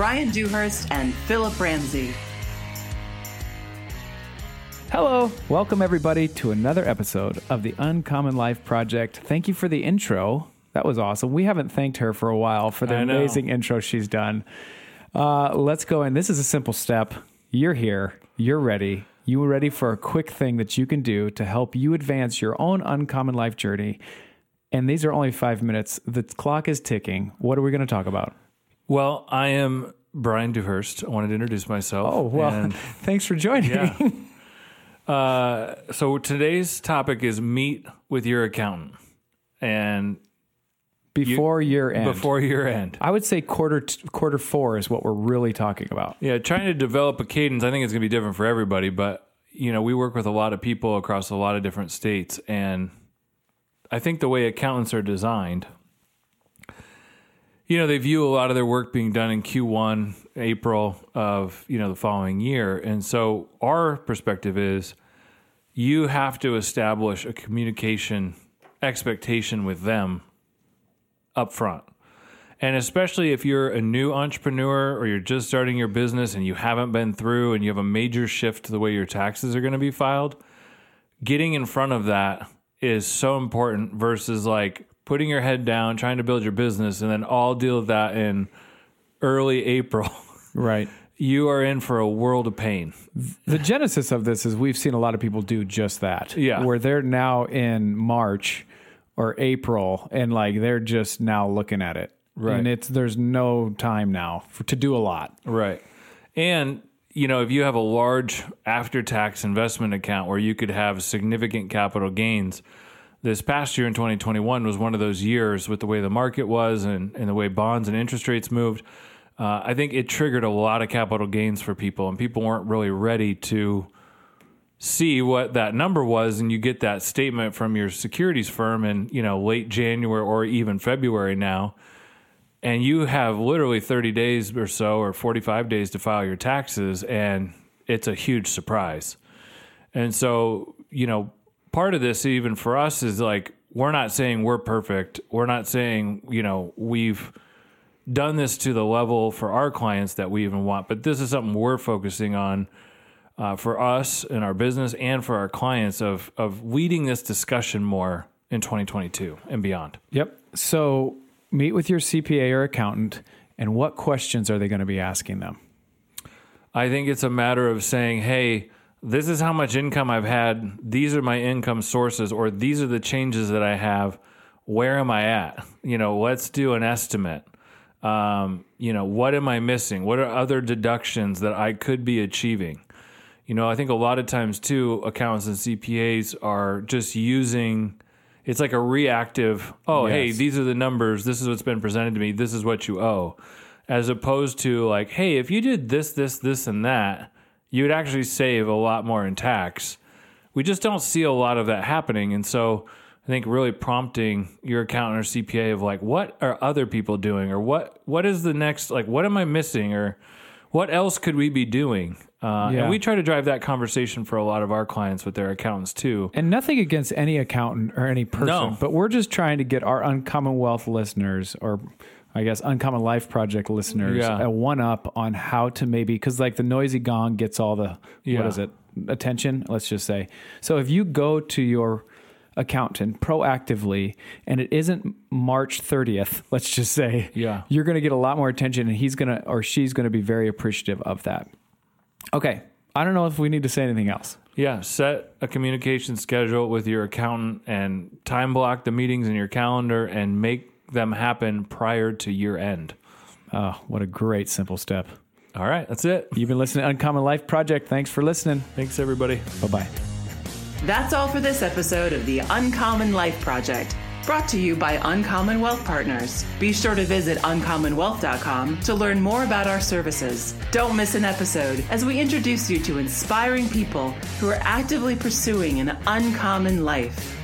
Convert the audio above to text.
Brian Dewhurst and Philip Ramsey. Hello, welcome everybody to another episode of the Uncommon Life Project. Thank you for the intro. That was awesome. We haven't thanked her for a while for the amazing intro she's done. Uh, let's go in. This is a simple step. You're here. You're ready. You are ready for a quick thing that you can do to help you advance your own uncommon life journey. And these are only five minutes. The clock is ticking. What are we going to talk about? Well, I am Brian Dewhurst. I wanted to introduce myself. Oh, well, And, thanks for joining. yeah. uh, so today's topic is meet with your accountant, and Before year end. before year end. I would say quarter t- quarter four is what we're really talking about. Yeah, trying to develop a cadence. I think it's going to be different for everybody, but you know, we work with a lot of people across a lot of different states, and I think the way accountants are designed, you know, they view a lot of their work being done in Q1, April of you know the following year, and so our perspective is you have to establish a communication expectation with them up front. And especially if you're a new entrepreneur or you're just starting your business and you haven't been through and you have a major shift to the way your taxes are going to be filed, getting in front of that is so important versus like putting your head down, trying to build your business, and then all deal with that in early April. Right. you are in for a world of pain. The genesis of this is we've seen a lot of people do just that. Yeah. Where they're now in March or April and like they're just now looking at it. Right. And it's there's no time now for, to do a lot. Right. And, you know, if you have a large after tax investment account where you could have significant capital gains, this past year in 2021 was one of those years with the way the market was and, and the way bonds and interest rates moved. Uh, I think it triggered a lot of capital gains for people, and people weren't really ready to see what that number was. And you get that statement from your securities firm in you know late January or even February now. And you have literally 30 days or so or 45 days to file your taxes and it's a huge surprise. And so you know part of this even for us is like we're not saying we're perfect we're not saying you know we've done this to the level for our clients that we even want but this is something we're focusing on uh, for us and our business and for our clients of of leading this discussion more in 2022 and beyond Yep. So meet with your CPA or accountant and what questions are they going to be asking them? I think it's a matter of saying, hey, this is how much income I've had. These are my income sources, or these are the changes that I have. Where am I at? You know, let's do an estimate. Um, you know, what am I missing? What are other deductions that I could be achieving? You know, I think a lot of times too, accountants and CPAs are just using it's like a reactive, oh, hey, these are the numbers. This is what's been presented to me. This is what you owe. As opposed to like, hey, if you did this, this, this, and that, you would actually save a lot more in tax. We just don't see a lot of that happening. And so I think really prompting your accountant or CPA of like, what are other people doing? Or what what is the next like what am I missing? Or what else could we be doing? Uh, Yeah. And we try to drive that conversation for a lot of our clients with their accountants too. And nothing against any accountant or any person, No. but we're just trying to get our uncommonwealth listeners or I guess Uncommon Life Project listeners Yeah. a one up on how to maybe because like the noisy gong gets all the Yeah. what is it attention let's just say so if you go to your accountant proactively and it isn't March 30th let's just say Yeah. you're going to get a lot more attention and he's going to or she's going to be very appreciative of that okay I don't know if we need to say anything else Yeah, set a communication schedule with your accountant and time block the meetings in your calendar and make them happen prior to year end. oh what a great simple step All right, that's it. You've been listening to Uncommon Life Project. Thanks for listening. Thanks, everybody. Bye bye. That's all for this episode of the Uncommon Life Project. Brought to you by Uncommon Wealth Partners. Be sure to visit uncommonwealth.com to learn more about our services. Don't miss an episode as we introduce you to inspiring people who are actively pursuing an uncommon life.